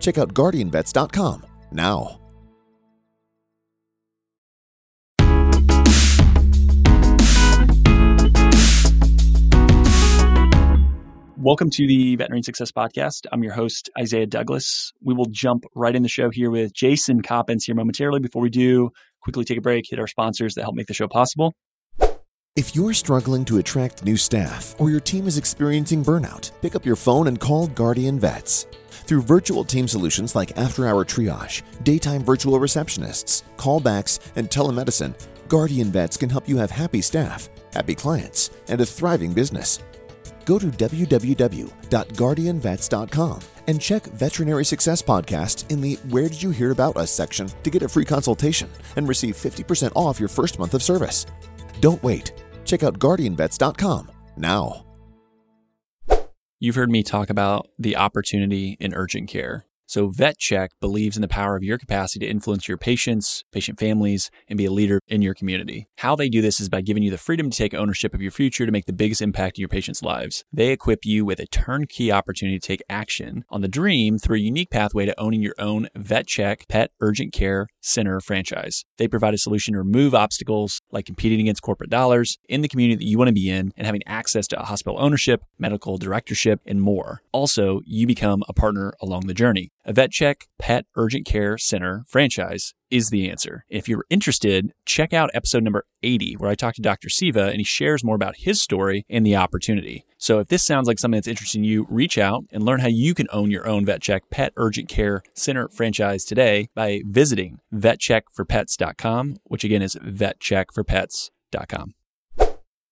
Check out guardianvets.com now. Welcome to the Veterinary Success Podcast. I'm your host, Isaiah Douglas. We will jump right in the show here with Jason Coppens here momentarily. Before we do, quickly take a break, hit our sponsors that help make the show possible. If you're struggling to attract new staff or your team is experiencing burnout, pick up your phone and call Guardian Vets. Through virtual team solutions like after hour triage, daytime virtual receptionists, callbacks, and telemedicine, Guardian Vets can help you have happy staff, happy clients, and a thriving business. Go to www.guardianvets.com and check Veterinary Success Podcast in the Where Did You Hear About Us section to get a free consultation and receive 50% off your first month of service. Don't wait. Check out guardianvets.com now. You've heard me talk about the opportunity in urgent care. So, VetCheck believes in the power of your capacity to influence your patients, patient families, and be a leader in your community. How they do this is by giving you the freedom to take ownership of your future to make the biggest impact in your patients' lives. They equip you with a turnkey opportunity to take action on the dream through a unique pathway to owning your own VetCheck Pet Urgent Care Center franchise. They provide a solution to remove obstacles like competing against corporate dollars in the community that you want to be in and having access to hospital ownership, medical directorship, and more. Also, you become a partner along the journey. A VetCheck Pet Urgent Care Center franchise is the answer. If you're interested, check out episode number 80, where I talk to Dr. Siva and he shares more about his story and the opportunity. So if this sounds like something that's interesting to you, reach out and learn how you can own your own VetCheck Pet Urgent Care Center franchise today by visiting vetcheckforpets.com, which again is vetcheckforpets.com.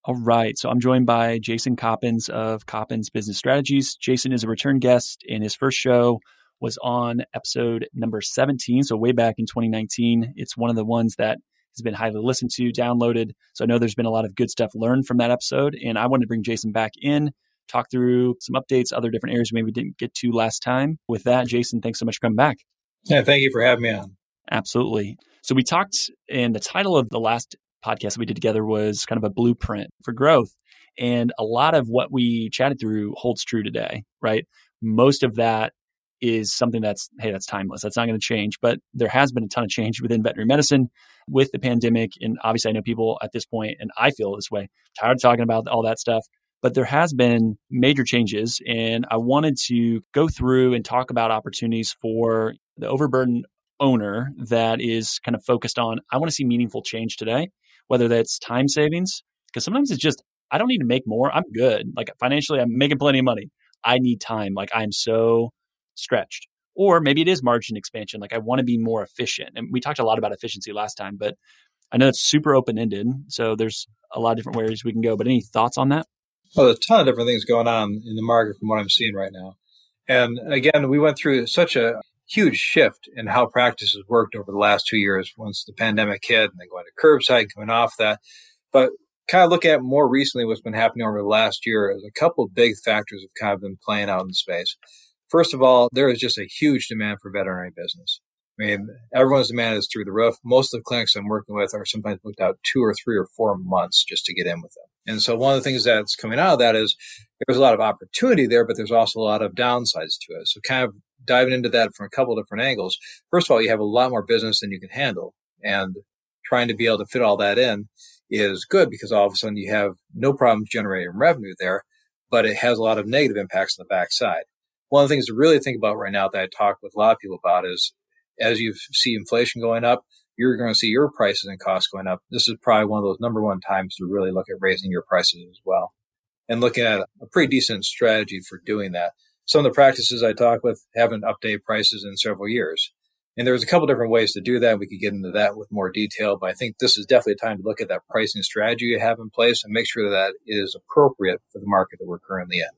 All right. So I'm joined by Jason Coppens of Coppens Business Strategies. Jason is a return guest in his first show was on episode number 17. So way back in 2019. It's one of the ones that has been highly listened to, downloaded. So I know there's been a lot of good stuff learned from that episode. And I wanted to bring Jason back in, talk through some updates, other different areas we maybe didn't get to last time. With that, Jason, thanks so much for coming back. Yeah, thank you for having me on. Absolutely. So we talked, and the title of the last podcast that we did together was kind of a blueprint for growth. And a lot of what we chatted through holds true today, right? Most of that is something that's, hey, that's timeless. That's not going to change. But there has been a ton of change within veterinary medicine with the pandemic. And obviously, I know people at this point, and I feel this way, tired of talking about all that stuff. But there has been major changes. And I wanted to go through and talk about opportunities for the overburdened owner that is kind of focused on, I want to see meaningful change today, whether that's time savings, because sometimes it's just, I don't need to make more. I'm good. Like financially, I'm making plenty of money. I need time. Like I'm so stretched. Or maybe it is margin expansion. Like I want to be more efficient. And we talked a lot about efficiency last time, but I know it's super open ended. So there's a lot of different ways we can go. But any thoughts on that? Well, there's a ton of different things going on in the market from what I'm seeing right now. And again, we went through such a huge shift in how practices worked over the last two years once the pandemic hit and then going to curbside, coming off that. But kind of look at more recently what's been happening over the last year, a couple of big factors have kind of been playing out in the space. First of all, there is just a huge demand for veterinary business. I mean, everyone's demand is through the roof. Most of the clinics I'm working with are sometimes booked out two or three or four months just to get in with them. And so one of the things that's coming out of that is there's a lot of opportunity there, but there's also a lot of downsides to it. So kind of diving into that from a couple different angles. First of all, you have a lot more business than you can handle and trying to be able to fit all that in is good because all of a sudden you have no problems generating revenue there, but it has a lot of negative impacts on the backside one of the things to really think about right now that I talk with a lot of people about is as you see inflation going up, you're going to see your prices and costs going up. This is probably one of those number one times to really look at raising your prices as well and looking at a pretty decent strategy for doing that. Some of the practices I talk with haven't updated prices in several years. And there's a couple different ways to do that. We could get into that with more detail, but I think this is definitely a time to look at that pricing strategy you have in place and make sure that, that is appropriate for the market that we're currently in.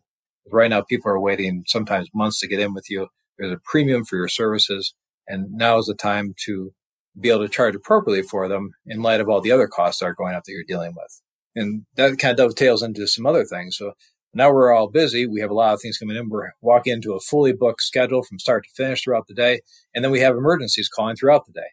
Right now, people are waiting sometimes months to get in with you. There's a premium for your services. And now is the time to be able to charge appropriately for them in light of all the other costs that are going up that you're dealing with. And that kind of dovetails into some other things. So now we're all busy. We have a lot of things coming in. We're walking into a fully booked schedule from start to finish throughout the day. And then we have emergencies calling throughout the day.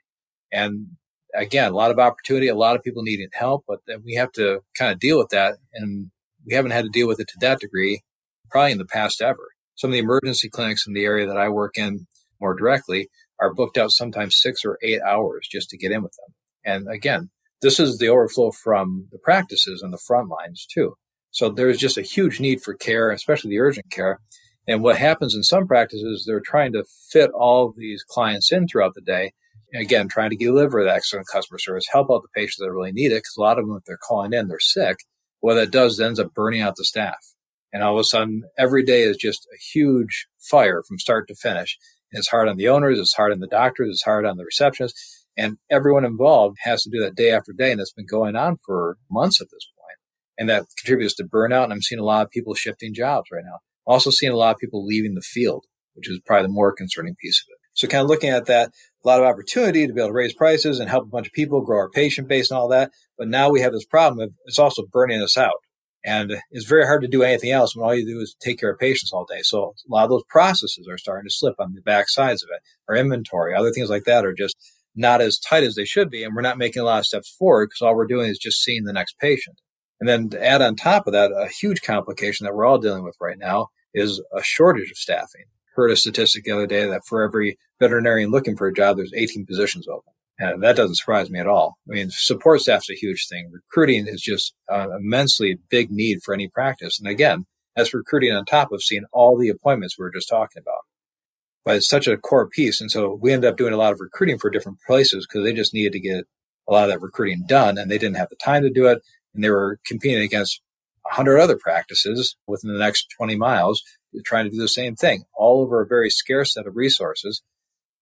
And again, a lot of opportunity, a lot of people needing help, but we have to kind of deal with that. And we haven't had to deal with it to that degree probably in the past ever. Some of the emergency clinics in the area that I work in more directly are booked out sometimes six or eight hours just to get in with them. And again, this is the overflow from the practices and the front lines too. So there's just a huge need for care, especially the urgent care. And what happens in some practices, they're trying to fit all these clients in throughout the day. Again, trying to deliver that excellent customer service, help out the patients that really need it. Because a lot of them, if they're calling in, they're sick. What that does ends up burning out the staff. And all of a sudden, every day is just a huge fire from start to finish. It's hard on the owners, it's hard on the doctors, it's hard on the receptionists, and everyone involved has to do that day after day. And it's been going on for months at this point. And that contributes to burnout. And I'm seeing a lot of people shifting jobs right now. I'm also seeing a lot of people leaving the field, which is probably the more concerning piece of it. So kind of looking at that, a lot of opportunity to be able to raise prices and help a bunch of people grow our patient base and all that. But now we have this problem of it's also burning us out. And it's very hard to do anything else when all you do is take care of patients all day. So a lot of those processes are starting to slip on the back sides of it. Our inventory, other things like that are just not as tight as they should be. And we're not making a lot of steps forward because all we're doing is just seeing the next patient. And then to add on top of that, a huge complication that we're all dealing with right now is a shortage of staffing. Heard a statistic the other day that for every veterinarian looking for a job, there's 18 positions open. And that doesn't surprise me at all. I mean, support staff's a huge thing. Recruiting is just an immensely big need for any practice. And again, that's recruiting on top of seeing all the appointments we were just talking about. But it's such a core piece. And so we ended up doing a lot of recruiting for different places because they just needed to get a lot of that recruiting done and they didn't have the time to do it. And they were competing against a hundred other practices within the next 20 miles trying to do the same thing all over a very scarce set of resources.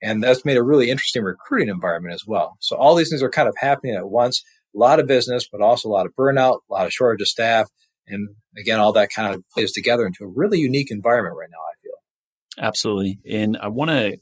And that's made a really interesting recruiting environment as well. So all these things are kind of happening at once. A lot of business, but also a lot of burnout, a lot of shortage of staff. And again, all that kind of plays together into a really unique environment right now, I feel. Absolutely. And I want to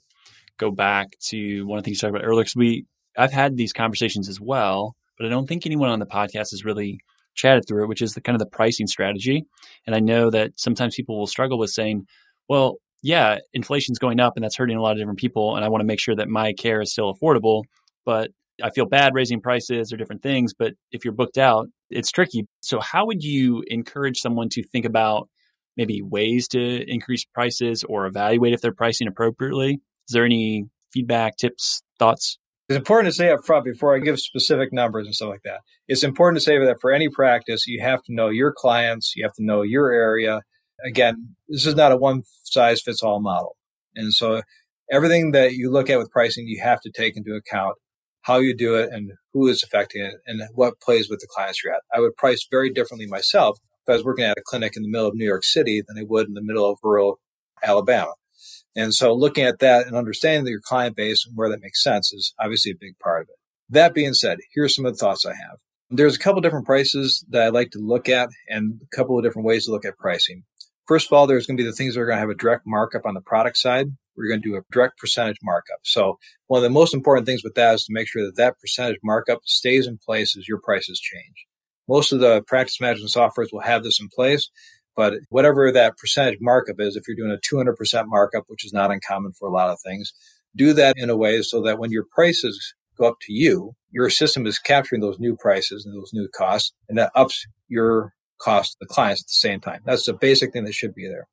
go back to one of the things you talked about earlier because we I've had these conversations as well, but I don't think anyone on the podcast has really chatted through it, which is the kind of the pricing strategy. And I know that sometimes people will struggle with saying, well, yeah, inflation's going up and that's hurting a lot of different people. And I want to make sure that my care is still affordable. But I feel bad raising prices or different things. But if you're booked out, it's tricky. So, how would you encourage someone to think about maybe ways to increase prices or evaluate if they're pricing appropriately? Is there any feedback, tips, thoughts? It's important to say up front before I give specific numbers and stuff like that. It's important to say that for any practice, you have to know your clients, you have to know your area, again, this is not a one size fits all model. And so everything that you look at with pricing, you have to take into account how you do it and who is affecting it and what plays with the clients you're at. I would price very differently myself if I was working at a clinic in the middle of New York City than I would in the middle of rural Alabama. And so looking at that and understanding your client base and where that makes sense is obviously a big part of it. That being said, here's some of the thoughts I have. There's a couple different prices that I like to look at and a couple of different ways to look at pricing. First of all, there's going to be the things that are going to have a direct markup on the product side. We're going to do a direct percentage markup. So one of the most important things with that is to make sure that that percentage markup stays in place as your prices change. Most of the practice management softwares will have this in place, but whatever that percentage markup is, if you're doing a 200% markup, which is not uncommon for a lot of things, do that in a way so that when your prices go up to you, your system is capturing those new prices and those new costs, and that ups your cost to the clients at the same time. That's the basic thing that should be there.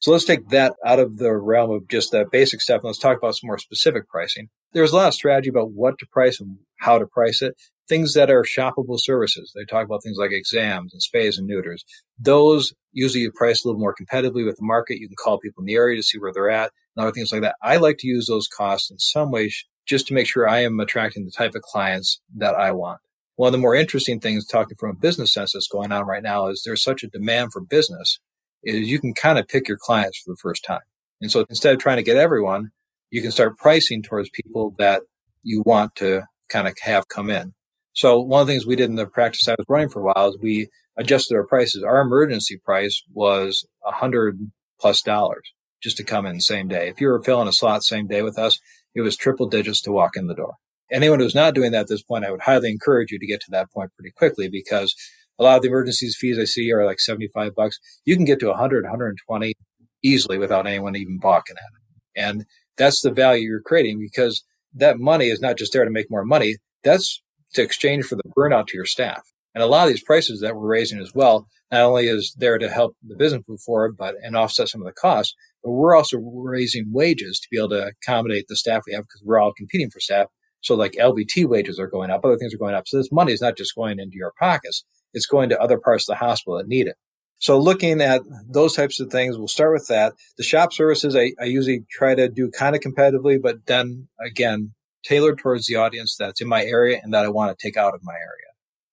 So let's take that out of the realm of just that basic stuff and let's talk about some more specific pricing. There's a lot of strategy about what to price and how to price it. Things that are shoppable services. They talk about things like exams and spays and neuters. Those usually you price a little more competitively with the market. You can call people in the area to see where they're at and other things like that. I like to use those costs in some ways just to make sure I am attracting the type of clients that I want. One of the more interesting things talking from a business sense that's going on right now is there's such a demand for business is you can kind of pick your clients for the first time. And so instead of trying to get everyone, you can start pricing towards people that you want to kind of have come in. So one of the things we did in the practice I was running for a while is we adjusted our prices. Our emergency price was a hundred plus dollars. just to come in same day. If you were filling a slot same day with us, it was triple digits to walk in the door. Anyone who's not doing that at this point, I would highly encourage you to get to that point pretty quickly because a lot of the emergencies fees I see are like 75 bucks. You can get to 100, 120 easily without anyone even balking at it. And that's the value you're creating because that money is not just there to make more money. That's to exchange for the burnout to your staff. And a lot of these prices that we're raising as well, not only is there to help the business move forward, but and offset some of the costs, but we're also raising wages to be able to accommodate the staff we have because we're all competing for staff. So like LVT wages are going up, other things are going up. So this money is not just going into your pockets. It's going to other parts of the hospital that need it. So looking at those types of things, we'll start with that. The shop services, I, I usually try to do kind of competitively, but then again, tailored towards the audience that's in my area and that I want to take out of my area.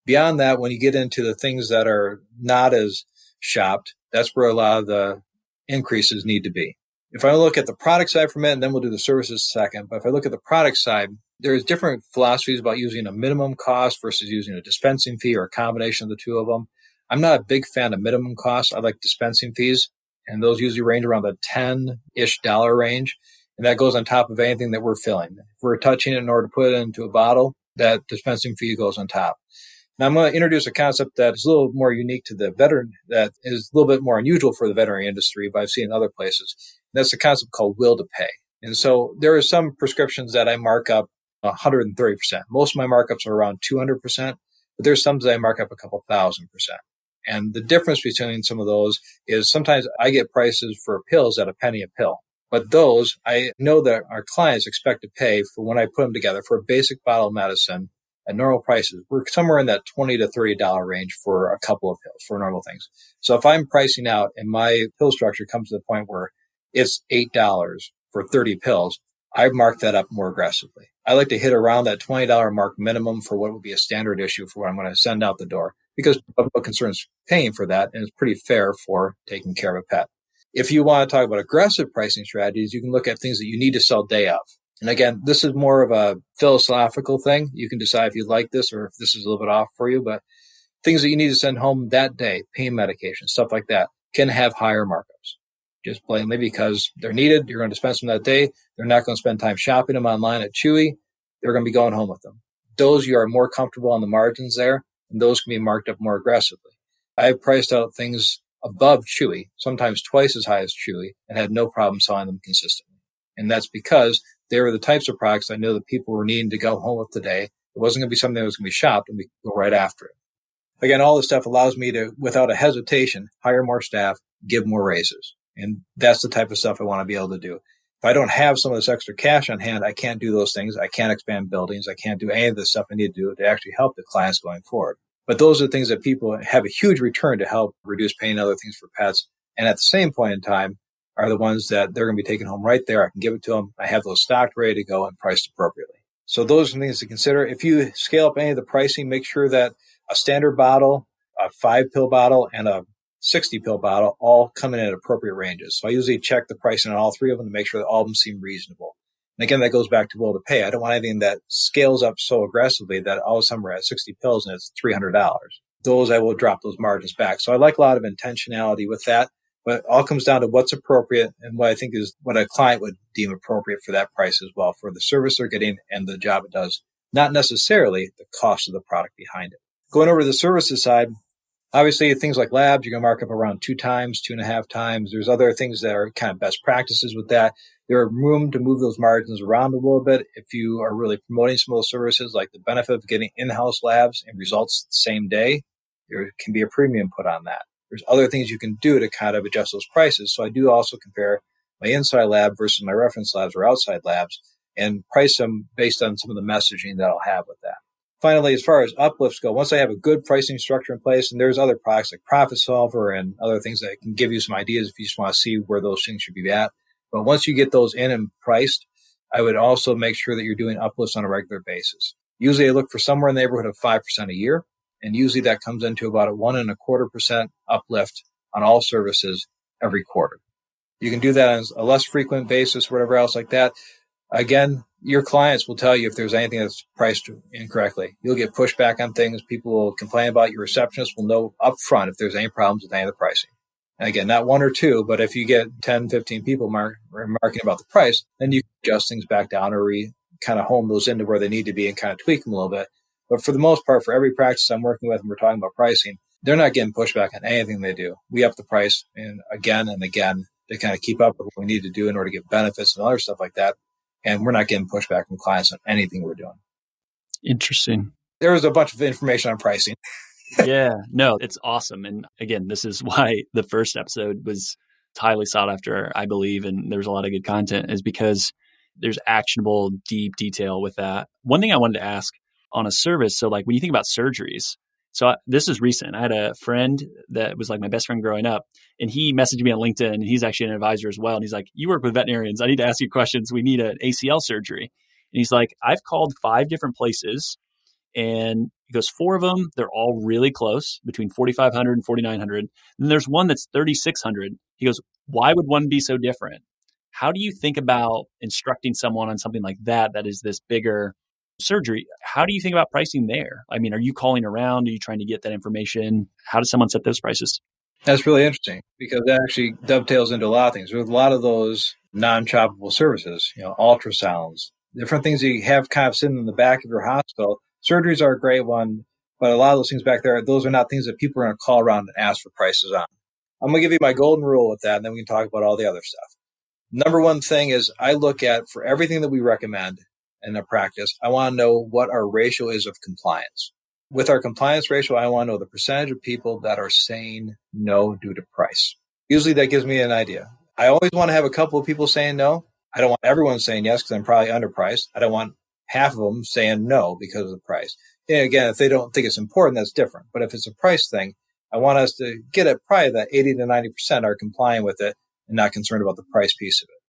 Beyond that, when you get into the things that are not as shopped, that's where a lot of the increases need to be. If I look at the product side from it, and then we'll do the services second, but if I look at the product side, there's different philosophies about using a minimum cost versus using a dispensing fee or a combination of the two of them. I'm not a big fan of minimum costs. I like dispensing fees, and those usually range around the 10 ish dollar range. And that goes on top of anything that we're filling. If we're touching it in order to put it into a bottle, that dispensing fee goes on top. Now I'm going to introduce a concept that is a little more unique to the veteran, that is a little bit more unusual for the veterinary industry, but I've seen in other places. And that's a concept called will to pay. And so there are some prescriptions that I mark up 130%. Most of my markups are around 200%, but there's some that I mark up a couple thousand percent. And the difference between some of those is sometimes I get prices for pills at a penny a pill. But those I know that our clients expect to pay for when I put them together for a basic bottle of medicine at normal prices. We're somewhere in that 20 to $30 range for a couple of pills for normal things. So if I'm pricing out and my pill structure comes to the point where it's $8 for 30 pills, I mark that up more aggressively. I like to hit around that $20 mark minimum for what would be a standard issue for what I'm going to send out the door because public concerns paying for that and it's pretty fair for taking care of a pet. If you want to talk about aggressive pricing strategies, you can look at things that you need to sell day of. And again, this is more of a philosophical thing. You can decide if you like this or if this is a little bit off for you, but things that you need to send home that day, pain medication, stuff like that, can have higher markups. Just plainly because they're needed. You're going to spend them that day. They're not going to spend time shopping them online at Chewy. They're going to be going home with them. Those you are more comfortable on the margins there and those can be marked up more aggressively. I've priced out things above Chewy, sometimes twice as high as Chewy, and had no problem selling them consistently. And that's because they were the types of products I knew that people were needing to go home with today. It wasn't going to be something that was going to be shopped and we could go right after it. Again, all this stuff allows me to, without a hesitation, hire more staff, give more raises. And that's the type of stuff I want to be able to do. If I don't have some of this extra cash on hand, I can't do those things. I can't expand buildings. I can't do any of the stuff I need to do to actually help the clients going forward. But those are things that people have a huge return to help reduce pain and other things for pets. And at the same point in time, are the ones that they're going to be taking home right there. I can give it to them. I have those stocked ready to go and priced appropriately. So those are things to consider. If you scale up any of the pricing, make sure that a standard bottle, a five pill bottle, and a 60 pill bottle all come in at appropriate ranges. So I usually check the pricing on all three of them to make sure that all of them seem reasonable. And again, that goes back to will to pay. I don't want anything that scales up so aggressively that all of a sudden we're at 60 pills and it's $300. Those I will drop those margins back. So I like a lot of intentionality with that, but it all comes down to what's appropriate and what I think is what a client would deem appropriate for that price as well for the service they're getting and the job it does, not necessarily the cost of the product behind it. Going over to the services side, Obviously, things like labs, you're going to mark up around two times, two and a half times. There's other things that are kind of best practices with that. There are room to move those margins around a little bit if you are really promoting some of those services, like the benefit of getting in-house labs and results the same day. There can be a premium put on that. There's other things you can do to kind of adjust those prices. So I do also compare my inside lab versus my reference labs or outside labs and price them based on some of the messaging that I'll have with that finally, as far as uplifts go, once I have a good pricing structure in place, and there's other products like Profit Solver and other things that can give you some ideas if you just want to see where those things should be at. But once you get those in and priced, I would also make sure that you're doing uplifts on a regular basis. Usually I look for somewhere in the neighborhood of 5% a year. And usually that comes into about a one and a quarter percent uplift on all services every quarter. You can do that on a less frequent basis, whatever else like that. Again, your clients will tell you if there's anything that's priced incorrectly. You'll get pushback on things. People will complain about your receptionist will know upfront if there's any problems with any of the pricing. And again, not one or two, but if you get 10, 15 people mark, marking about the price, then you adjust things back down or we kind of home those into where they need to be and kind of tweak them a little bit. But for the most part, for every practice I'm working with and we're talking about pricing, they're not getting pushback on anything they do. We up the price and again and again to kind of keep up with what we need to do in order to get benefits and other stuff like that. And we're not getting pushback from clients on anything we're doing. Interesting. There was a bunch of information on pricing. yeah, no, it's awesome. And again, this is why the first episode was highly sought after, I believe, and there's a lot of good content, is because there's actionable, deep detail with that. One thing I wanted to ask on a service so, like, when you think about surgeries, so I, this is recent. I had a friend that was like my best friend growing up, and he messaged me on LinkedIn, and he's actually an advisor as well. And he's like, "You work with veterinarians. I need to ask you questions. We need an ACL surgery." And he's like, "I've called five different places, and he goes, four of them, they're all really close, between 4,500 and 4,900. And there's one that's 3,600. He goes, why would one be so different? How do you think about instructing someone on something like that, that is this bigger surgery? How do you think about pricing there? I mean, are you calling around? Are you trying to get that information? How does someone set those prices? That's really interesting because that actually dovetails into a lot of things. With a lot of those non-shoppable services, you know, ultrasounds, different things you have kind of sitting in the back of your hospital Surgeries are a great one, but a lot of those things back there, those are not things that people are going to call around and ask for prices on. I'm going to give you my golden rule with that, and then we can talk about all the other stuff. Number one thing is I look at for everything that we recommend in a practice, I want to know what our ratio is of compliance. With our compliance ratio, I want to know the percentage of people that are saying no due to price. Usually that gives me an idea. I always want to have a couple of people saying no. I don't want everyone saying yes because I'm probably underpriced. I don't want half of them saying no because of the price. And again, if they don't think it's important, that's different. But if it's a price thing, I want us to get it probably that 80 to 90% are complying with it and not concerned about the price piece of it.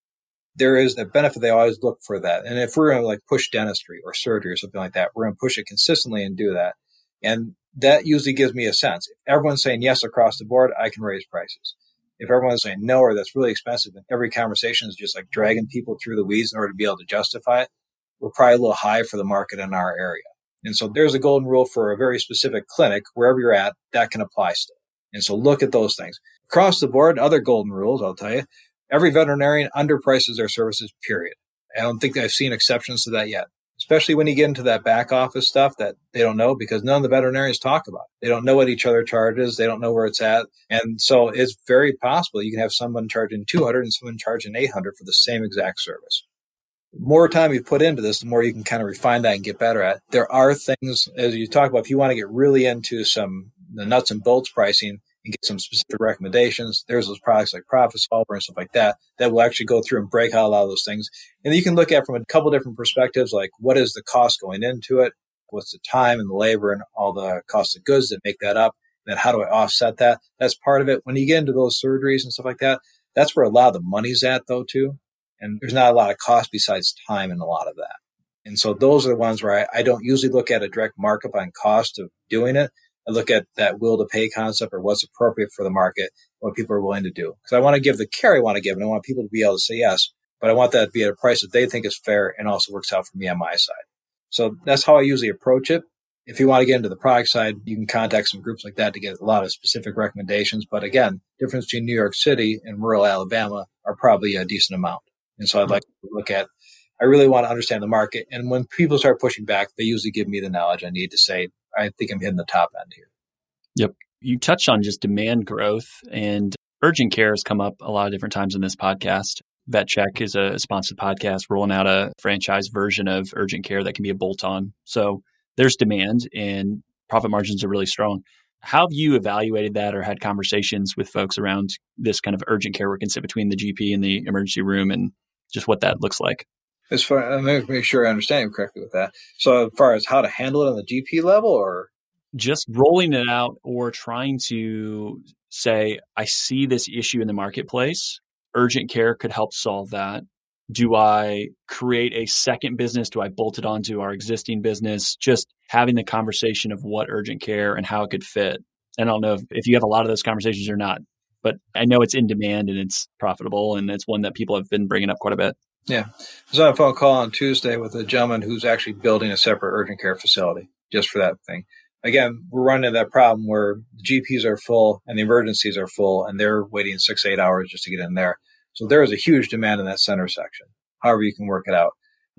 There is a benefit. They always look for that. And if we're going to like push dentistry or surgery or something like that, we're going to push it consistently and do that. And that usually gives me a sense. If everyone's saying yes across the board, I can raise prices. If everyone's saying no or that's really expensive and every conversation is just like dragging people through the weeds in order to be able to justify it, we're probably a little high for the market in our area. And so there's a golden rule for a very specific clinic, wherever you're at, that can apply still. And so look at those things. Across the board, other golden rules, I'll tell you, every veterinarian underprices their services, period. I don't think I've seen exceptions to that yet, especially when you get into that back office stuff that they don't know because none of the veterinarians talk about. It. They don't know what each other charges. They don't know where it's at. And so it's very possible you can have someone charging 200 and someone charging 800 for the same exact service more time you put into this, the more you can kind of refine that and get better at. There are things, as you talk about, if you want to get really into some the nuts and bolts pricing and get some specific recommendations, there's those products like Profit Solver and stuff like that that will actually go through and break out a lot of those things. And you can look at from a couple different perspectives, like what is the cost going into it, what's the time and the labor and all the cost of goods that make that up, and then how do I offset that? That's part of it. When you get into those surgeries and stuff like that, that's where a lot of the money's at, though, too. And there's not a lot of cost besides time and a lot of that. And so those are the ones where I, I don't usually look at a direct markup on cost of doing it. I look at that will to pay concept or what's appropriate for the market, what people are willing to do. Because I want to give the care I want to give and I want people to be able to say yes, but I want that to be at a price that they think is fair and also works out for me on my side. So that's how I usually approach it. If you want to get into the product side, you can contact some groups like that to get a lot of specific recommendations. But again, difference between New York City and rural Alabama are probably a decent amount. And so I'd like to look at, I really want to understand the market. And when people start pushing back, they usually give me the knowledge I need to say, I think I'm hitting the top end here. Yep. You touched on just demand growth and urgent care has come up a lot of different times in this podcast. Vet Check is a sponsored podcast rolling out a franchise version of urgent care that can be a bolt on. So there's demand and profit margins are really strong. How have you evaluated that or had conversations with folks around this kind of urgent care it can sit between the GP and the emergency room and just what that looks like. As far, me make sure I understand you correctly with that. So, as far as how to handle it on the GP level, or just rolling it out, or trying to say, I see this issue in the marketplace. Urgent care could help solve that. Do I create a second business? Do I bolt it onto our existing business? Just having the conversation of what urgent care and how it could fit. And I don't know if, if you have a lot of those conversations or not, but I know it's in demand and it's profitable and it's one that people have been bringing up quite a bit. Yeah. I was on a phone call on Tuesday with a gentleman who's actually building a separate urgent care facility just for that thing. again, we're running into that problem where the GPs are full and the emergencies are full and they're waiting six, eight hours just to get in there. So there is a huge demand in that center section, however you can work it out.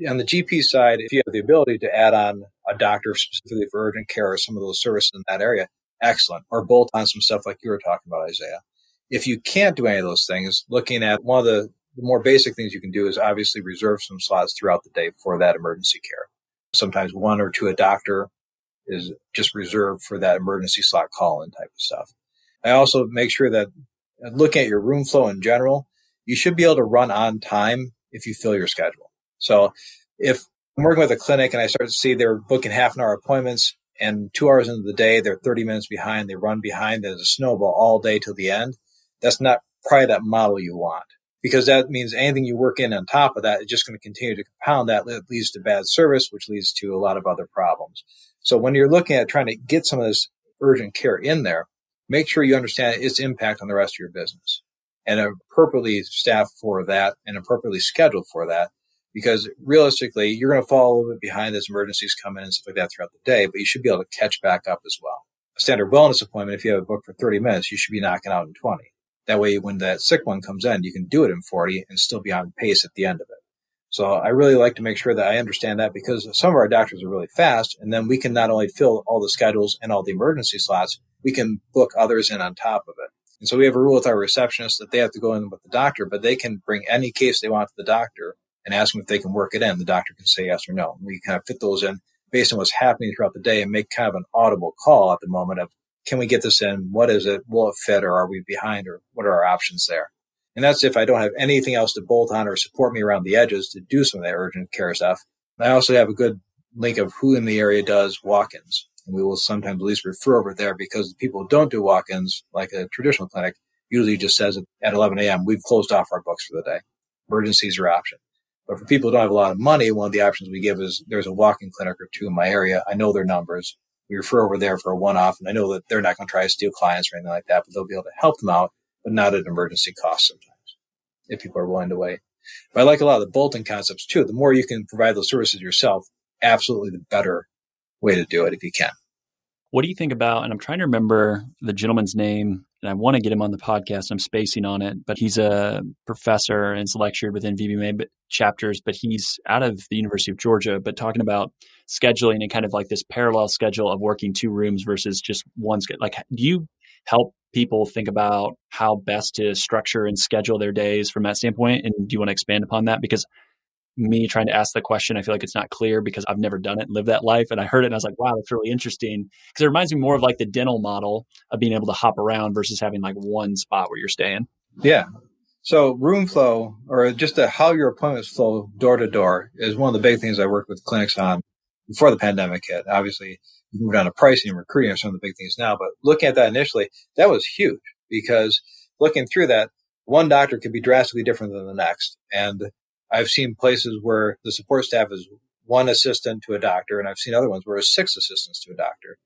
On the GP side, if you have the ability to add on a doctor specifically for urgent care or some of those services in that area, excellent. Or bolt on some stuff like you were talking about, Isaiah. If you can't do any of those things, looking at one of the, the more basic things you can do is obviously reserve some slots throughout the day for that emergency care. Sometimes one or two a doctor is just reserved for that emergency slot call in type of stuff. I also make sure that uh, looking at your room flow in general, you should be able to run on time if you fill your schedule. So if I'm working with a clinic and I start to see they're booking half an hour appointments and two hours into the day, they're 30 minutes behind, they run behind, there's a snowball all day till the end. That's not probably that model you want because that means anything you work in on top of that is just going to continue to compound that leads to bad service, which leads to a lot of other problems. So when you're looking at trying to get some of this urgent care in there, make sure you understand its impact on the rest of your business and appropriately staffed for that and appropriately scheduled for that. Because realistically, you're going to fall a little bit behind as emergencies come in and stuff like that throughout the day, but you should be able to catch back up as well. A standard wellness appointment, if you have a book for 30 minutes, you should be knocking out in 20. That way, when that sick one comes in, you can do it in 40 and still be on pace at the end of it. So I really like to make sure that I understand that because some of our doctors are really fast, and then we can not only fill all the schedules and all the emergency slots, we can book others in on top of it. And so we have a rule with our receptionists that they have to go in with the doctor, but they can bring any case they want to the doctor and ask them if they can work it in. The doctor can say yes or no. We kind of fit those in based on what's happening throughout the day and make kind of an audible call at the moment of can we get this in? What is it? Will it fit or are we behind or what are our options there? And that's if I don't have anything else to bolt on or support me around the edges to do some of that urgent care stuff. I also have a good link of who in the area does walk-ins. And we will sometimes at least refer over there because the people who don't do walk-ins, like a traditional clinic, usually just says at 11 a.m., we've closed off our books for the day. Emergencies are option. But for people who don't have a lot of money, one of the options we give is there's a walk-in clinic or two in my area. I know their numbers we refer over there for a one-off, and I know that they're not going to try to steal clients or anything like that, but they'll be able to help them out, but not at emergency cost sometimes if people are willing to wait. But I like a lot of the bolting concepts too. The more you can provide those services yourself, absolutely the better way to do it if you can. What do you think about? And I'm trying to remember the gentleman's name, and I want to get him on the podcast. I'm spacing on it, but he's a professor and has lectured within VBMA chapters. But he's out of the University of Georgia, but talking about scheduling and kind of like this parallel schedule of working two rooms versus just one schedule. Like, do you help people think about how best to structure and schedule their days from that standpoint? And do you want to expand upon that? Because me trying to ask the question, I feel like it's not clear because I've never done it and lived that life. And I heard it and I was like, wow, that's really interesting. Because it reminds me more of like the dental model of being able to hop around versus having like one spot where you're staying. Yeah. So room flow or just how your appointments flow door to door is one of the big things I worked with clinics on before the pandemic hit. Obviously, we moved on to pricing and recruiting are some of the big things now, but looking at that initially, that was huge because looking through that, one doctor could be drastically different than the next. And I've seen places where the support staff is one assistant to a doctor, and I've seen other ones where it's six assistants to a doctor.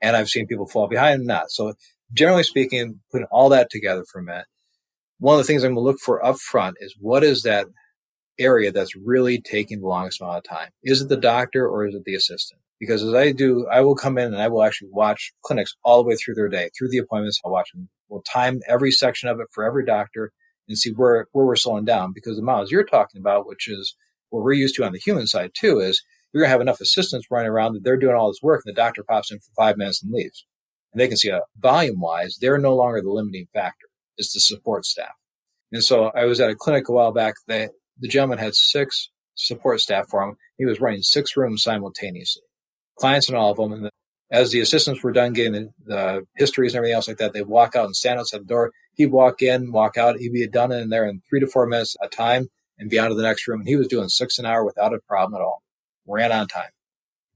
And I've seen people fall behind and not. So generally speaking, putting all that together for a minute, one of the things I'm going to look for up front is what is that area that's really taking the longest amount of time? Is it the doctor or is it the assistant? Because as I do, I will come in and I will actually watch clinics all the way through their day, through the appointments. I'll watch them. We'll time every section of it for every doctor and see where, where we're slowing down. Because the models you're talking about, which is what we're used to on the human side too, is you're going to have enough assistants running around that they're doing all this work and the doctor pops in for five minutes and leaves. And they can see a uh, volume wise, they're no longer the limiting factor. It's the support staff. And so I was at a clinic a while back that the gentleman had six support staff for him. He was running six rooms simultaneously, clients in all of them. And as the assistants were done getting the, the histories and everything else like that, they'd walk out and stand outside the door. He'd walk in, walk out. He'd be done in there in three to four minutes a time and be on to the next room. And he was doing six an hour without a problem at all. Ran on time.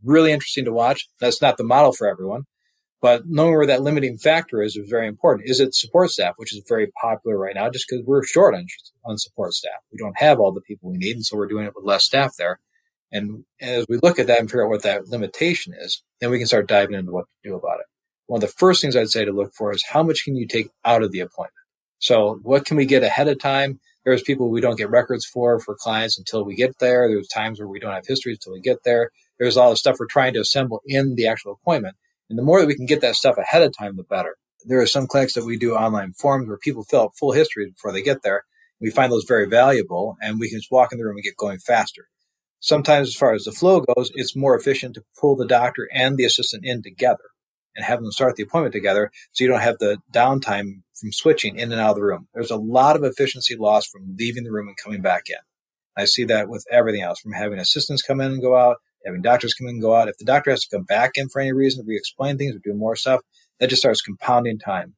Really interesting to watch. That's not the model for everyone, but knowing where that limiting factor is is very important. Is it support staff, which is very popular right now, just because we're short on, on support staff. We don't have all the people we need, and so we're doing it with less staff there. And as we look at that and figure out what that limitation is, then we can start diving into what to do about it. One of the first things I'd say to look for is how much can you take out of the appointment? So what can we get ahead of time? There's people we don't get records for for clients until we get there. There's times where we don't have histories until we get there. There's all the stuff we're trying to assemble in the actual appointment. And the more that we can get that stuff ahead of time, the better. There are some clinics that we do online forms where people fill out full history before they get there. We find those very valuable and we can just walk in the room and get going faster. Sometimes, as far as the flow goes, it's more efficient to pull the doctor and the assistant in together and have them start the appointment together so you don't have the downtime from switching in and out of the room. There's a lot of efficiency lost from leaving the room and coming back in. I see that with everything else from having assistants come in and go out, having doctors come in and go out. If the doctor has to come back in for any reason, re explain things or do more stuff, that just starts compounding time.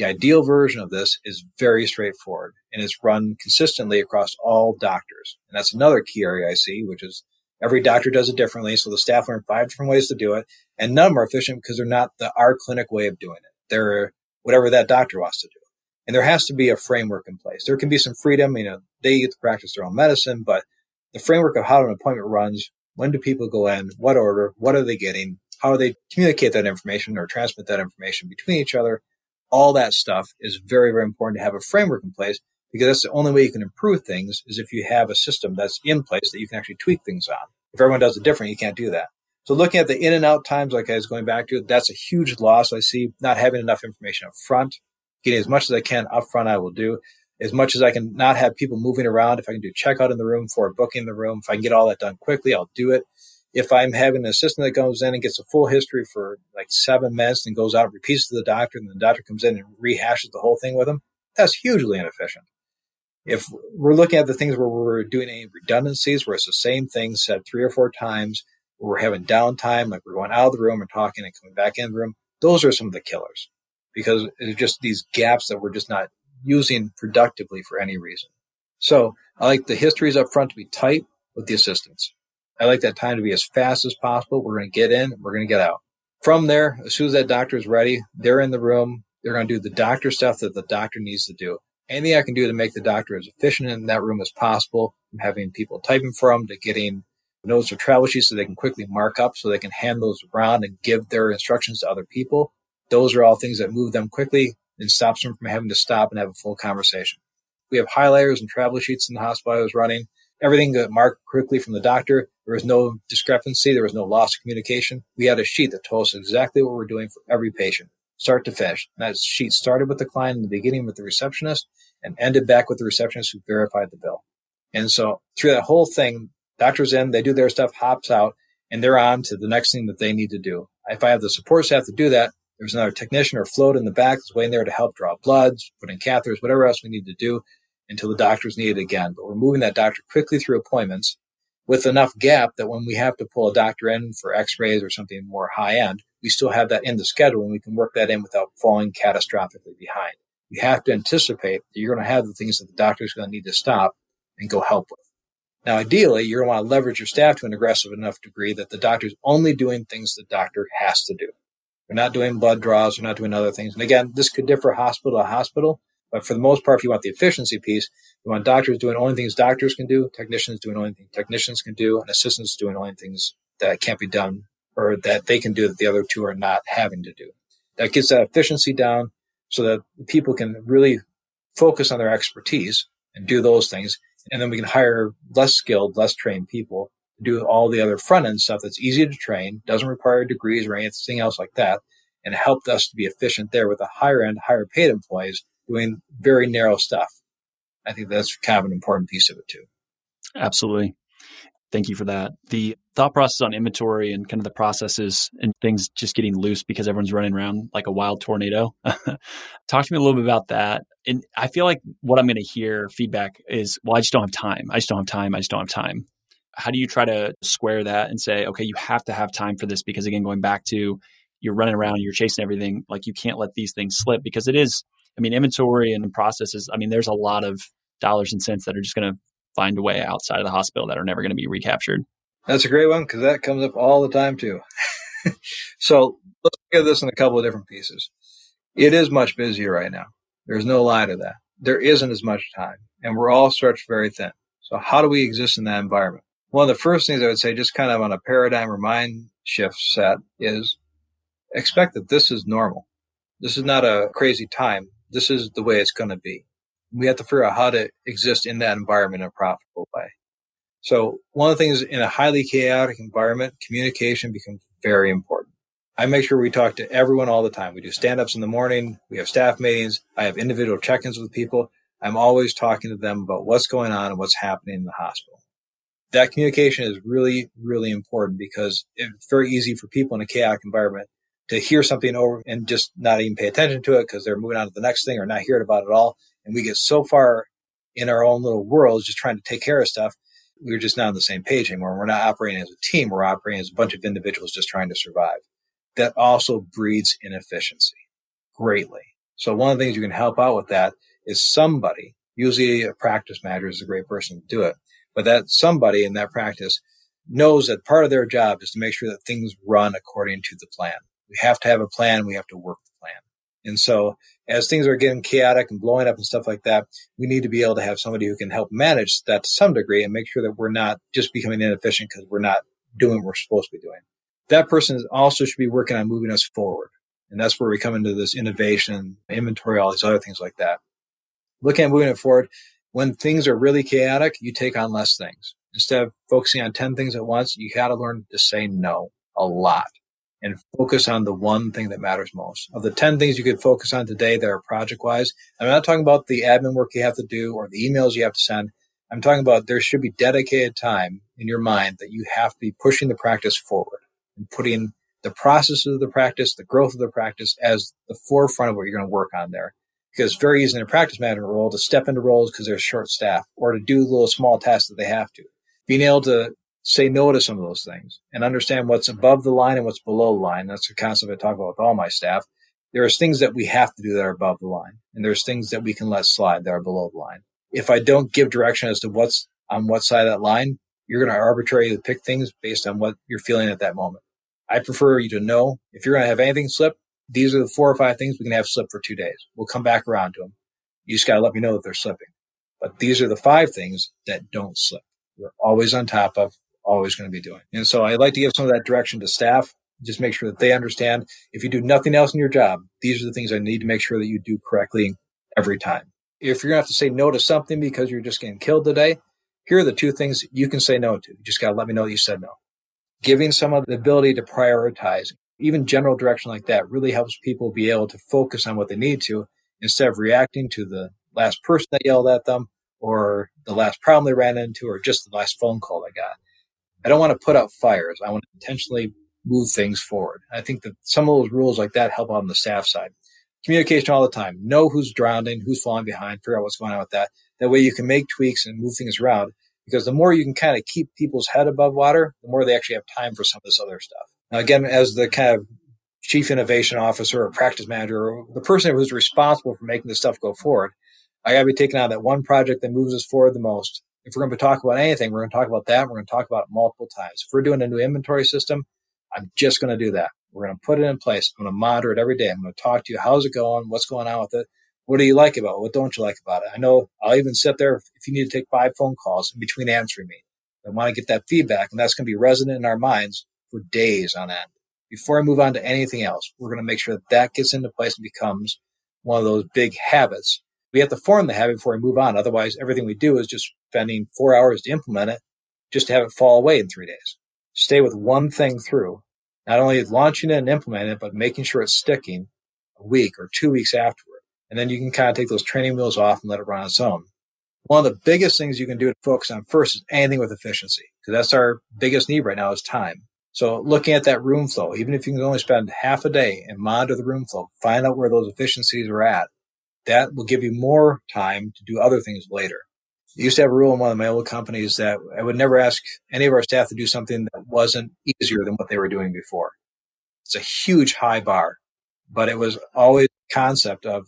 The ideal version of this is very straightforward and is run consistently across all doctors. And that's another key area I see, which is every doctor does it differently. So the staff learn five different ways to do it and none are efficient because they're not the our clinic way of doing it. They're whatever that doctor wants to do. And there has to be a framework in place. There can be some freedom, you know, they get to practice their own medicine, but the framework of how an appointment runs, when do people go in, what order, what are they getting, how do they communicate that information or transmit that information between each other, all that stuff is very, very important to have a framework in place because that's the only way you can improve things is if you have a system that's in place that you can actually tweak things on. If everyone does it different, you can't do that. So looking at the in and out times, like I was going back to, that's a huge loss. I see not having enough information up front, getting as much as I can up front, I will do. As much as I can not have people moving around, if I can do checkout in the room for booking the room, if I can get all that done quickly, I'll do it. If I'm having an assistant that goes in and gets a full history for like seven minutes and goes out, and repeats to the doctor, and the doctor comes in and rehashes the whole thing with them, that's hugely inefficient. If we're looking at the things where we're doing any redundancies, where it's the same thing said three or four times, where we're having downtime, like we're going out of the room and talking and coming back in the room, those are some of the killers because it's just these gaps that we're just not using productively for any reason. So I like the histories up front to be tight with the assistants. I like that time to be as fast as possible. We're going to get in, we're going to get out. From there, as soon as that doctor is ready, they're in the room. They're going to do the doctor stuff that the doctor needs to do. Anything I can do to make the doctor as efficient in that room as possible, from having people typing for them to getting notes or travel sheets so they can quickly mark up so they can hand those around and give their instructions to other people. Those are all things that move them quickly and stops them from having to stop and have a full conversation. We have highlighters and travel sheets in the hospital I was running. Everything got marked quickly from the doctor. There was no discrepancy. There was no loss of communication. We had a sheet that told us exactly what we're doing for every patient, start to finish. And that sheet started with the client in the beginning with the receptionist and ended back with the receptionist who verified the bill. And so through that whole thing, Doctors in, they do their stuff, hops out, and they're on to the next thing that they need to do. If I have the support staff to do that, there's another technician or float in the back that's waiting there to help draw bloods, put in catheters, whatever else we need to do until the doctor's needed again. But we're moving that doctor quickly through appointments with enough gap that when we have to pull a doctor in for x-rays or something more high end, we still have that in the schedule and we can work that in without falling catastrophically behind. You have to anticipate that you're going to have the things that the doctor is going to need to stop and go help with. Now, ideally, you're going to want to leverage your staff to an aggressive enough degree that the doctor's only doing things the doctor has to do. They're not doing blood draws, they're not doing other things. And again, this could differ hospital to hospital, but for the most part, if you want the efficiency piece, you want doctors doing only things doctors can do, technicians doing only things technicians can do, and assistants doing only things that can't be done or that they can do that the other two are not having to do. That gets that efficiency down so that people can really focus on their expertise and do those things and then we can hire less skilled, less trained people to do all the other front end stuff that's easy to train, doesn't require degrees or anything else like that, and helped us to be efficient there with the higher end, higher paid employees doing very narrow stuff. I think that's kind of an important piece of it too. Absolutely. Thank you for that. The thought process on inventory and kind of the processes and things just getting loose because everyone's running around like a wild tornado. Talk to me a little bit about that. And I feel like what I'm going to hear feedback is, well, I just don't have time. I just don't have time. I just don't have time. How do you try to square that and say, okay, you have to have time for this? Because again, going back to you're running around, you're chasing everything, like you can't let these things slip because it is, I mean, inventory and processes, I mean, there's a lot of dollars and cents that are just going to find a way outside of the hospital that are never going to be recaptured. That's a great one because that comes up all the time too. so let's look at this in a couple of different pieces. It is much busier right now. There's no lie to that. There isn't as much time, and we're all stretched very thin. So how do we exist in that environment? One of the first things I would say, just kind of on a paradigm or mind shift set, is expect that this is normal. This is not a crazy time. This is the way it's going to be we have to figure out how to exist in that environment in a profitable way. So one of the things in a highly chaotic environment, communication becomes very important. I make sure we talk to everyone all the time. We do stand ups in the morning. We have staff meetings. I have individual check ins with people. I'm always talking to them about what's going on and what's happening in the hospital. That communication is really, really important because it's very easy for people in a chaotic environment to hear something over and just not even pay attention to it because they're moving on to the next thing or not hearing about it all. And we get so far in our own little worlds just trying to take care of stuff. We're just not on the same page anymore. We're not operating as a team. We're operating as a bunch of individuals just trying to survive. That also breeds inefficiency greatly. So one of the things you can help out with that is somebody, usually a practice manager is a great person to do it, but that somebody in that practice knows that part of their job is to make sure that things run according to the plan. We have to have a plan. We have to work the plan. And so as things are getting chaotic and blowing up and stuff like that, we need to be able to have somebody who can help manage that to some degree and make sure that we're not just becoming inefficient because we're not doing what we're supposed to be doing. That person also should be working on moving us forward. And that's where we come into this innovation, inventory, all these other things like that. Looking at moving it forward, when things are really chaotic, you take on less things. Instead of focusing on 10 things at once, you got to learn to say no a lot and focus on the one thing that matters most. Of the 10 things you could focus on today that are project wise, I'm not talking about the admin work you have to do or the emails you have to send. I'm talking about there should be dedicated time in your mind that you have to be pushing the practice forward and putting the process of the practice, the growth of the practice as the forefront of what you're going to work on there. Because very easy in a practice management role to step into roles because they're short staff or to do little small tasks that they have to. Being able to say no to some of those things and understand what's mm-hmm. above the line and what's below the line. That's the concept I talk about with all my staff. There's things that we have to do that are above the line, and there's things that we can let slide that are below the line. If I don't give direction as to what's on what side of that line, you're going to arbitrarily pick things based on what you're feeling at that moment. I prefer you to know if you're going to have anything slip, these are the four or five things we can have slip for two days. We'll come back around to them. You just got to let me know that they're slipping. But these are the five things that don't slip. We're always on top of always going to be doing. And so I like to give some of that direction to staff. Just make sure that they understand if you do nothing else in your job, these are the things I need to make sure that you do correctly every time. If you're going to have to say no to something because you're just getting killed today, here are the two things you can say no to. You just got to let me know you said no. Giving someone the ability to prioritize, even general direction like that, really helps people be able to focus on what they need to instead of reacting to the last person that yelled at them or the last problem they ran into or just the last phone call they got. I don't want to put out fires. I want to intentionally move things forward. I think that some of those rules like that help on the staff side. Communication all the time. Know who's drowning, who's falling behind, figure out what's going on with that. That way you can make tweaks and move things around because the more you can kind of keep people's head above water, the more they actually have time for some of this other stuff. Now, again, as the kind of chief innovation officer or practice manager or the person who's responsible for making this stuff go forward, I got to be taking on that one project that moves us forward the most if we're going to talk about anything, we're going to talk about that. We're going to talk about it multiple times. If we're doing a new inventory system, I'm just going to do that. We're going to put it in place. I'm going to monitor it every day. I'm going to talk to you. How's it going? What's going on with it? What do you like about it? What don't you like about it? I know I'll even sit there if you need to take five phone calls in between answering me. I want to get that feedback, and that's going to be resident in our minds for days on end. Before I move on to anything else, we're going to make sure that that gets into place and becomes one of those big habits we have to form the habit before we move on. Otherwise, everything we do is just spending four hours to implement it just to have it fall away in three days. Stay with one thing through, not only launching it and implementing it, but making sure it's sticking a week or two weeks afterward. And then you can kind of take those training wheels off and let it run on its own. One of the biggest things you can do to focus on first is anything with efficiency, because that's our biggest need right now is time. So looking at that room flow, even if you can only spend half a day and monitor the room flow, find out where those efficiencies are at that will give you more time to do other things later. I used to have a rule in one of my old companies that I would never ask any of our staff to do something that wasn't easier than what they were doing before. It's a huge high bar, but it was always the concept of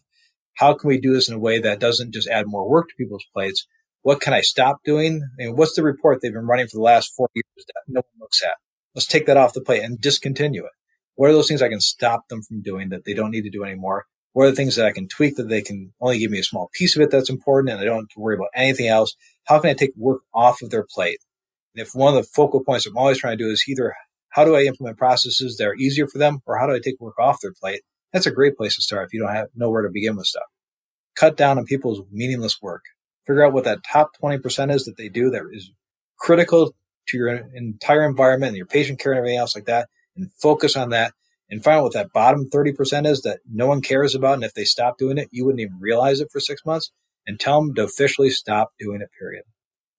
how can we do this in a way that doesn't just add more work to people's plates? What can I stop doing? And what's the report they've been running for the last four years that no one looks at? Let's take that off the plate and discontinue it. What are those things I can stop them from doing that they don't need to do anymore? What are the things that I can tweak that they can only give me a small piece of it that's important and I don't have to worry about anything else? How can I take work off of their plate? And if one of the focal points I'm always trying to do is either how do I implement processes that are easier for them or how do I take work off their plate? That's a great place to start if you don't have know where to begin with stuff. Cut down on people's meaningless work. Figure out what that top 20% is that they do that is critical to your entire environment and your patient care and everything else like that and focus on that and find out what that bottom 30% is that no one cares about. And if they stop doing it, you wouldn't even realize it for six months and tell them to officially stop doing it, period.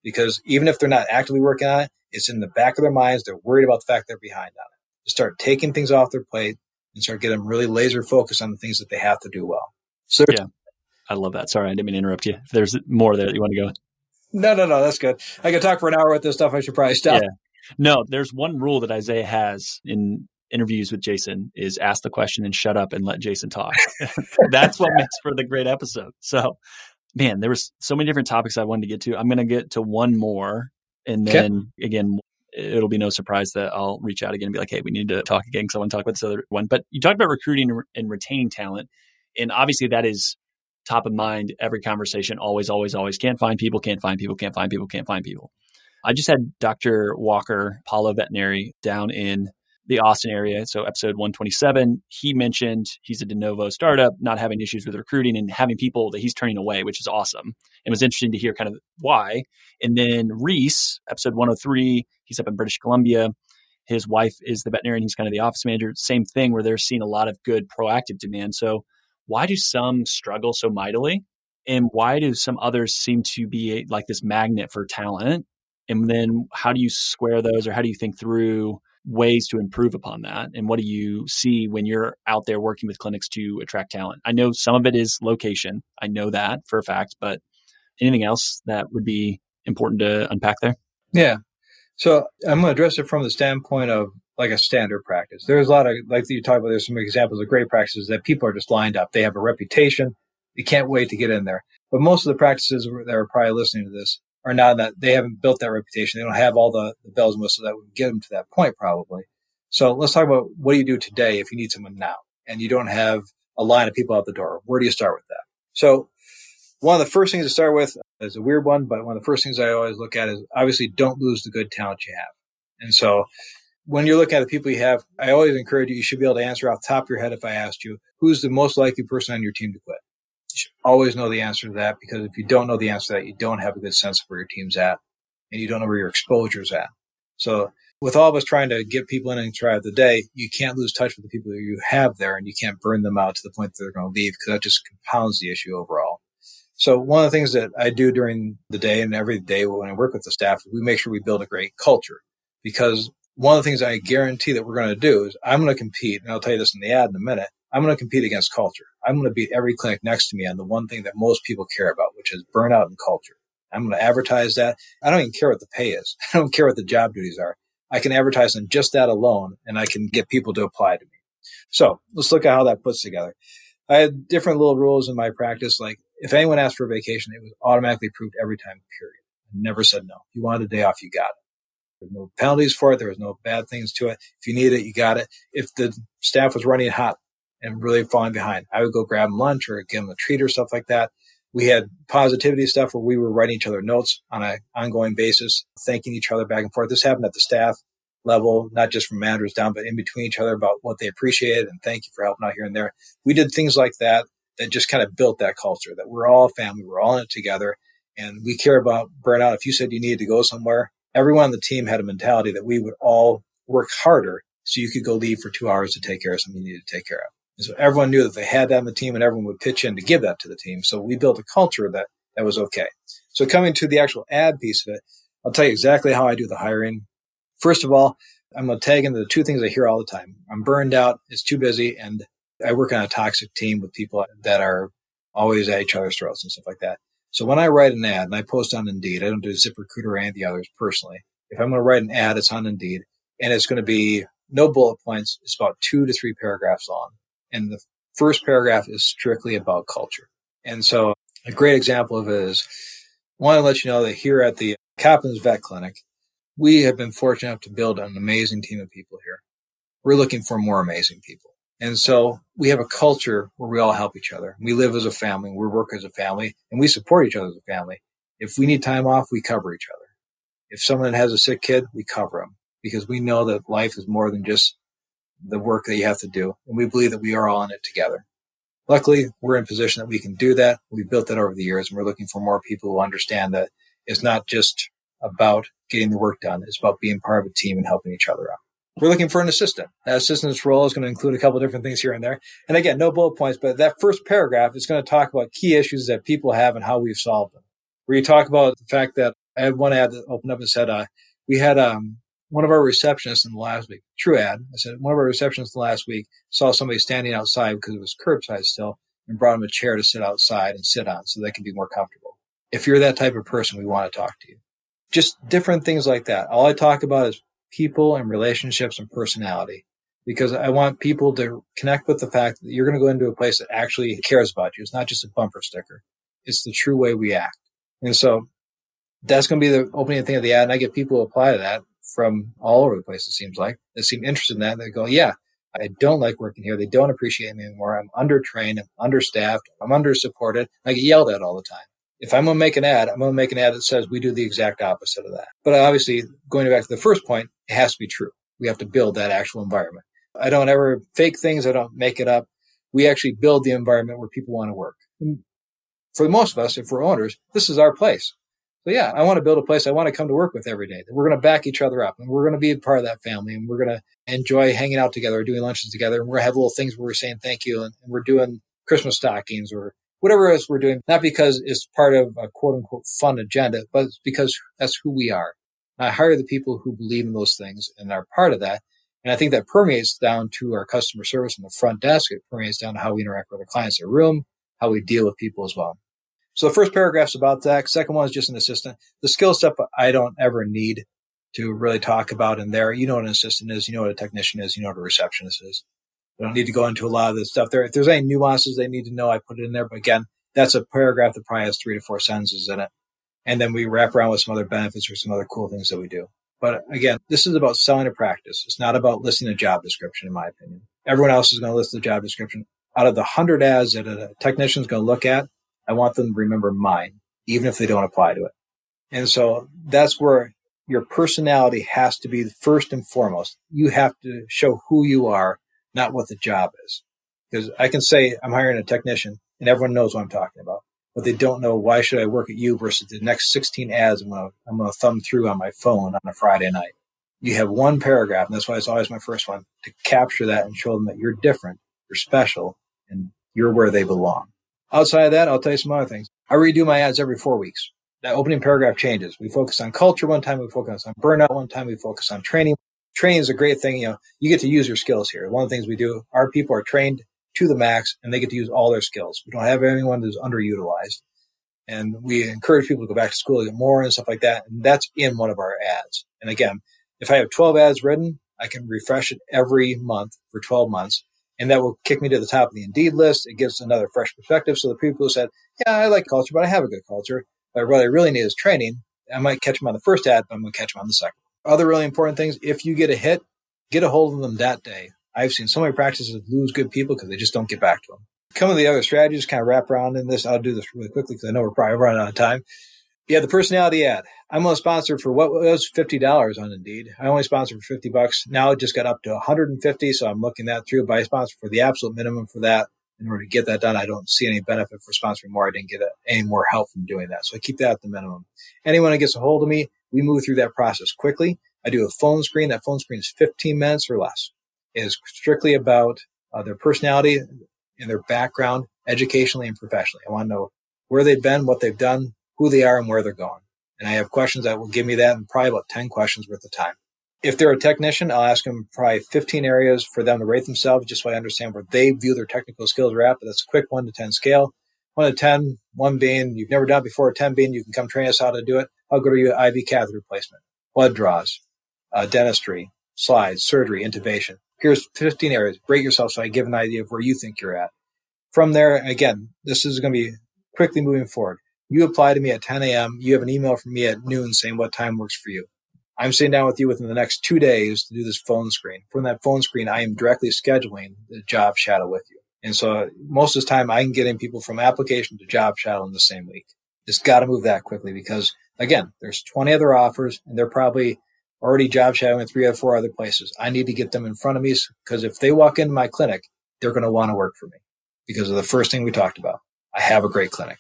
Because even if they're not actively working on it, it's in the back of their minds. They're worried about the fact they're behind on it. To start taking things off their plate and start getting them really laser focused on the things that they have to do well. So yeah, I love that. Sorry, I didn't mean to interrupt you. If there's more there that you want to go. No, no, no, that's good. I could talk for an hour with this stuff. I should probably stop. Yeah. No, there's one rule that Isaiah has in interviews with Jason is ask the question and shut up and let Jason talk. that's what makes for the great episode. So, man, there was so many different topics I wanted to get to. I'm going to get to one more, and then okay. again, it'll be no surprise that I'll reach out again and be like, "Hey, we need to talk again because I want to talk about this other one." But you talked about recruiting and retaining talent, and obviously that is top of mind every conversation. Always, always, always. Can't find people. Can't find people. Can't find people. Can't find people. I just had Dr. Walker, Apollo Veterinary, down in the Austin area. So episode 127, he mentioned he's a de novo startup, not having issues with recruiting and having people that he's turning away, which is awesome. It was interesting to hear kind of why. And then Reese, episode 103, he's up in British Columbia. His wife is the veterinarian. He's kind of the office manager. Same thing where they're seeing a lot of good proactive demand. So why do some struggle so mightily? And why do some others seem to be like this magnet for talent? And then how do you square those or how do you think through ways to improve upon that? And what do you see when you're out there working with clinics to attract talent? I know some of it is location. I know that for a fact, but anything else that would be important to unpack there? Yeah. So I'm going to address it from the standpoint of like a standard practice. There's a lot of, like you talked about, there's some examples of great practices that people are just lined up. They have a reputation. You can't wait to get in there. But most of the practices that are probably listening to this are not that they haven't built that reputation. They don't have all the, the bells and whistles that would get them to that point probably. So let's talk about what do you do today if you need someone now and you don't have a line of people out the door. Where do you start with that? So one of the first things to start with is a weird one, but one of the first things I always look at is obviously don't lose the good talent you have. And so when you're looking at the people you have, I always encourage you, you should be able to answer off the top of your head if I asked you, who's the most likely person on your team to quit? You should always know the answer to that because if you don't know the answer to that, you don't have a good sense of where your team's at and you don't know where your exposure's at. So with all of us trying to get people in and try out the day, you can't lose touch with the people that you have there and you can't burn them out to the point that they're going to leave because that just compounds the issue overall. So one of the things that I do during the day and every day when I work with the staff, we make sure we build a great culture because one of the things I guarantee that we're going to do is I'm going to compete, and I'll tell you this in the ad in a minute. I'm going to compete against culture. I'm going to beat every clinic next to me on the one thing that most people care about, which is burnout and culture. I'm going to advertise that. I don't even care what the pay is. I don't care what the job duties are. I can advertise on just that alone and I can get people to apply to me. So let's look at how that puts together. I had different little rules in my practice. Like if anyone asked for a vacation, it was automatically approved every time, period. I never said no. If you wanted a day off, you got it. There's no penalties for it. There was no bad things to it. If you need it, you got it. If the staff was running hot and really falling behind, I would go grab lunch or give them a treat or stuff like that. We had positivity stuff where we were writing each other notes on an ongoing basis, thanking each other back and forth. This happened at the staff level, not just from managers down, but in between each other about what they appreciated and thank you for helping out here and there. We did things like that that just kind of built that culture that we're all family, we're all in it together, and we care about burnout. If you said you needed to go somewhere, everyone on the team had a mentality that we would all work harder so you could go leave for two hours to take care of something you needed to take care of. And so everyone knew that they had that in the team and everyone would pitch in to give that to the team. So we built a culture that that was okay. So coming to the actual ad piece of it, I'll tell you exactly how I do the hiring. First of all, I'm going to tag into the two things I hear all the time. I'm burned out. It's too busy. And I work on a toxic team with people that are always at each other's throats and stuff like that. So when I write an ad and I post on Indeed, I don't do ZipRecruiter or any of the others personally. If I'm going to write an ad, it's on Indeed and it's going to be no bullet points. It's about two to three paragraphs long. And the first paragraph is strictly about culture. And so a great example of it is I want to let you know that here at the Coppens Vet Clinic, we have been fortunate enough to build an amazing team of people here. We're looking for more amazing people. And so we have a culture where we all help each other. We live as a family, we work as a family, and we support each other as a family. If we need time off, we cover each other. If someone has a sick kid, we cover them because we know that life is more than just the work that you have to do. And we believe that we are all in it together. Luckily, we're in a position that we can do that. We've built that over the years and we're looking for more people who understand that it's not just about getting the work done. It's about being part of a team and helping each other out. we're looking for an assistant. That assistant's role is going to include a couple different things here and there. And again, no bullet points, but that first paragraph is going to talk about key issues that people have and how we've solved them. Where you talk about the fact that I had one ad that opened up and said, uh, we had um, one of our receptionists in the last week, true ad. I said, one of our receptionists last week saw somebody standing outside because it was curbside still and brought him a chair to sit outside and sit on so they can be more comfortable. If you're that type of person, we want to talk to you. Just different things like that. All I talk about is people and relationships and personality because I want people to connect with the fact that you're going to go into a place that actually cares about you. It's not just a bumper sticker. It's the true way we act. And so that's going to be the opening thing of the ad. And I get people to apply to that from all over the place, it seems like. They seem interested in that. They go, yeah, I don't like working here. They don't appreciate me anymore. I'm undertrained. I'm understaffed. I'm undersupported. I get yelled at all the time. If I'm going to make an ad, I'm going to make an ad that says we do the exact opposite of that. But obviously, going back to the first point, it has to be true. We have to build that actual environment. I don't ever fake things. I don't make it up. We actually build the environment where people want to work. For most of us, if we're owners, this is our place. So yeah, I want to build a place I want to come to work with every day. We're going to back each other up and we're going to be a part of that family and we're going to enjoy hanging out together, doing lunches together. And we're have little things where we're saying thank you and, and we're doing Christmas stockings or whatever else we're doing, not because it's part of a quote unquote fun agenda, but because that's who we are. And I hire the people who believe in those things and are part of that. And I think that permeates down to our customer service and the front desk. It permeates down to how we interact with our clients in the room, how we deal with people as well. So the first paragraph's about that. Second one is just an assistant. The skill stuff I don't ever need to really talk about in there. You know what an assistant is. You know what a technician is. You know what a receptionist is. I don't need to go into a lot of this stuff there. If there's any nuances they need to know, I put it in there. But again, that's a paragraph that probably has three to four sentences in it. And then we wrap around with some other benefits or some other cool things that we do. But again, this is about selling a practice. It's not about listing a job description, in my opinion. Everyone else is going to list the job description. Out of the hundred ads that a technician is going to look at, I want them to remember mine, even if they don't apply to it. And so that's where your personality has to be first and foremost. You have to show who you are, not what the job is. Because I can say I'm hiring a technician and everyone knows what I'm talking about, but they don't know why should I work at you versus the next 16 ads I'm going to, I'm going to thumb through on my phone on a Friday night. You have one paragraph, and that's why it's always my first one to capture that and show them that you're different, you're special, and you're where they belong. Outside of that, I'll tell you some other things. I redo my ads every four weeks. That opening paragraph changes. We focus on culture one time, we focus on burnout one time, we focus on training. Training is a great thing. You know, you get to use your skills here. One of the things we do, our people are trained to the max and they get to use all their skills. We don't have anyone who's underutilized. And we encourage people to go back to school to get more and stuff like that. And that's in one of our ads. And again, if I have 12 ads written, I can refresh it every month for 12 months and that will kick me to the top of the Indeed list. It gives another fresh perspective. So the people who said, "Yeah, I like culture, but I have a good culture. But what I really need is training." I might catch them on the first ad, but I'm going to catch them on the second. Other really important things: if you get a hit, get a hold of them that day. I've seen so many practices lose good people because they just don't get back to them. Some of the other strategies kind of wrap around in this. I'll do this really quickly because I know we're probably running out of time. Yeah, the personality ad. I'm a sponsor for what was fifty dollars on Indeed. I only sponsored for fifty bucks. Now it just got up to 150, so I'm looking that through. But I sponsor for the absolute minimum for that. In order to get that done, I don't see any benefit for sponsoring more. I didn't get any more help from doing that, so I keep that at the minimum. Anyone that gets a hold of me, we move through that process quickly. I do a phone screen. That phone screen is 15 minutes or less. It is strictly about uh, their personality and their background, educationally and professionally. I want to know where they've been, what they've done, who they are and where they're going. And I have questions that will give me that and probably about 10 questions worth of time. If they're a technician, I'll ask them probably 15 areas for them to rate themselves just so I understand where they view their technical skills are at. But that's a quick one to 10 scale. One to 10, one being you've never done it before, 10 being you can come train us how to do it. How good are you at IV catheter placement, blood draws, uh, dentistry, slides, surgery, intubation? Here's 15 areas. Rate yourself so I give an idea of where you think you're at. From there, again, this is going to be quickly moving forward. You apply to me at 10 a.m. You have an email from me at noon saying what time works for you. I'm sitting down with you within the next two days to do this phone screen. From that phone screen, I am directly scheduling the job shadow with you. And so most of the time I can get in people from application to job shadow in the same week. It's got to move that quickly because again, there's 20 other offers and they're probably already job shadowing three or four other places. I need to get them in front of me because if they walk into my clinic, they're going to want to work for me because of the first thing we talked about. I have a great clinic.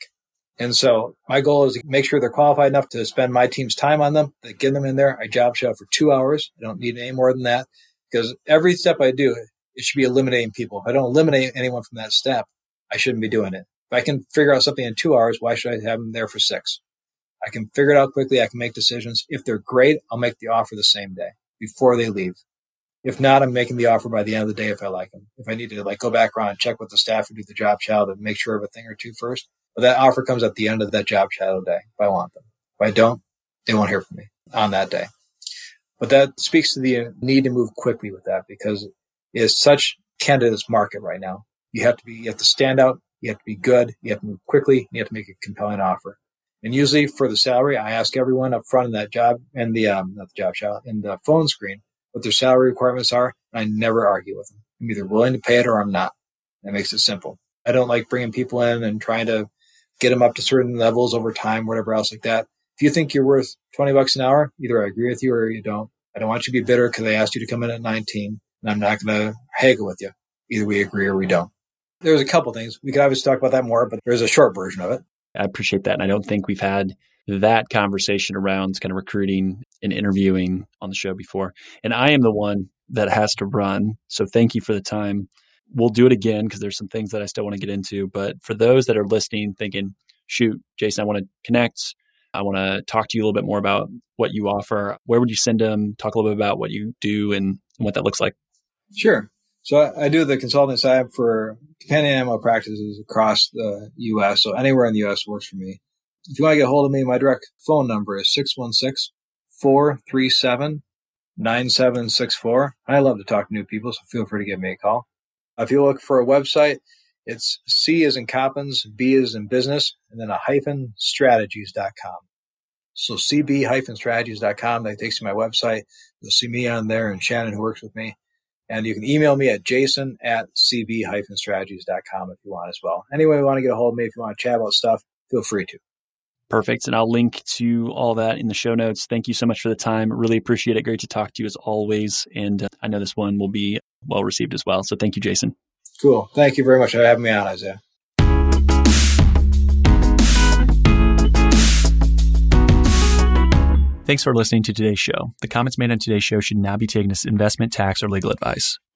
And so my goal is to make sure they're qualified enough to spend my team's time on them, to get them in there. I job shadow for two hours. I don't need any more than that because every step I do, it should be eliminating people. If I don't eliminate anyone from that step, I shouldn't be doing it. If I can figure out something in two hours, why should I have them there for six? I can figure it out quickly. I can make decisions. If they're great, I'll make the offer the same day before they leave. If not, I'm making the offer by the end of the day if I like them. If I need to like go back around and check with the staff who do the job child and make sure of a thing or two first, that offer comes at the end of that job shadow day if I want them. If I don't, they won't hear from me on that day. But that speaks to the need to move quickly with that because it is such candidates market right now. You have to be, you have to stand out. You have to be good. You have to move quickly. You have to make a compelling offer. And usually for the salary, I ask everyone up front in that job and the, um, not the job shell, in the phone screen what their salary requirements are. And I never argue with them. I'm either willing to pay it or I'm not. That makes it simple. I don't like bringing people in and trying to get them up to certain levels over time, whatever else like that. If you think you're worth 20 bucks an hour, either I agree with you or you don't. I don't want you to be bitter because I asked you to come in at 19 and I'm not going to haggle with you. Either we agree or we don't. There's a couple things. We could obviously talk about that more, but there's a short version of it. I appreciate that. And I don't think we've had that conversation around kind of recruiting and interviewing on the show before. And I am the one that has to run. So thank you for the time. We'll do it again because there's some things that I still want to get into. But for those that are listening, thinking, shoot, Jason, I want to connect. I want to talk to you a little bit more about what you offer. Where would you send them? Talk a little bit about what you do and, what that looks like. Sure. So I, I do the consulting side for companion animal practices across the U.S. So anywhere in the U.S. works for me. If you want to get a hold of me, my direct phone number is 616 437 9764. I love to talk to new people, so feel free to give me a call. If you look for a website, it's C is in Coppens, B is in business, and then a hyphen strategies.com. So cb hyphen strategies.com. That takes you to my website. You'll see me on there and Shannon who works with me. And you can email me at jason at cb hyphen strategies.com if you want as well. Anyway, you want to get a hold of me if you want to chat about stuff, feel free to. Perfect. And I'll link to all that in the show notes. Thank you so much for the time. Really appreciate it. Great to talk to you as always. And uh, I know this one will be well received as well. So thank you, Jason. Cool. Thank you very much for having me on, Isaiah. Thanks for listening to today's show. The comments made on today's show should not be taken as investment, tax, or legal advice.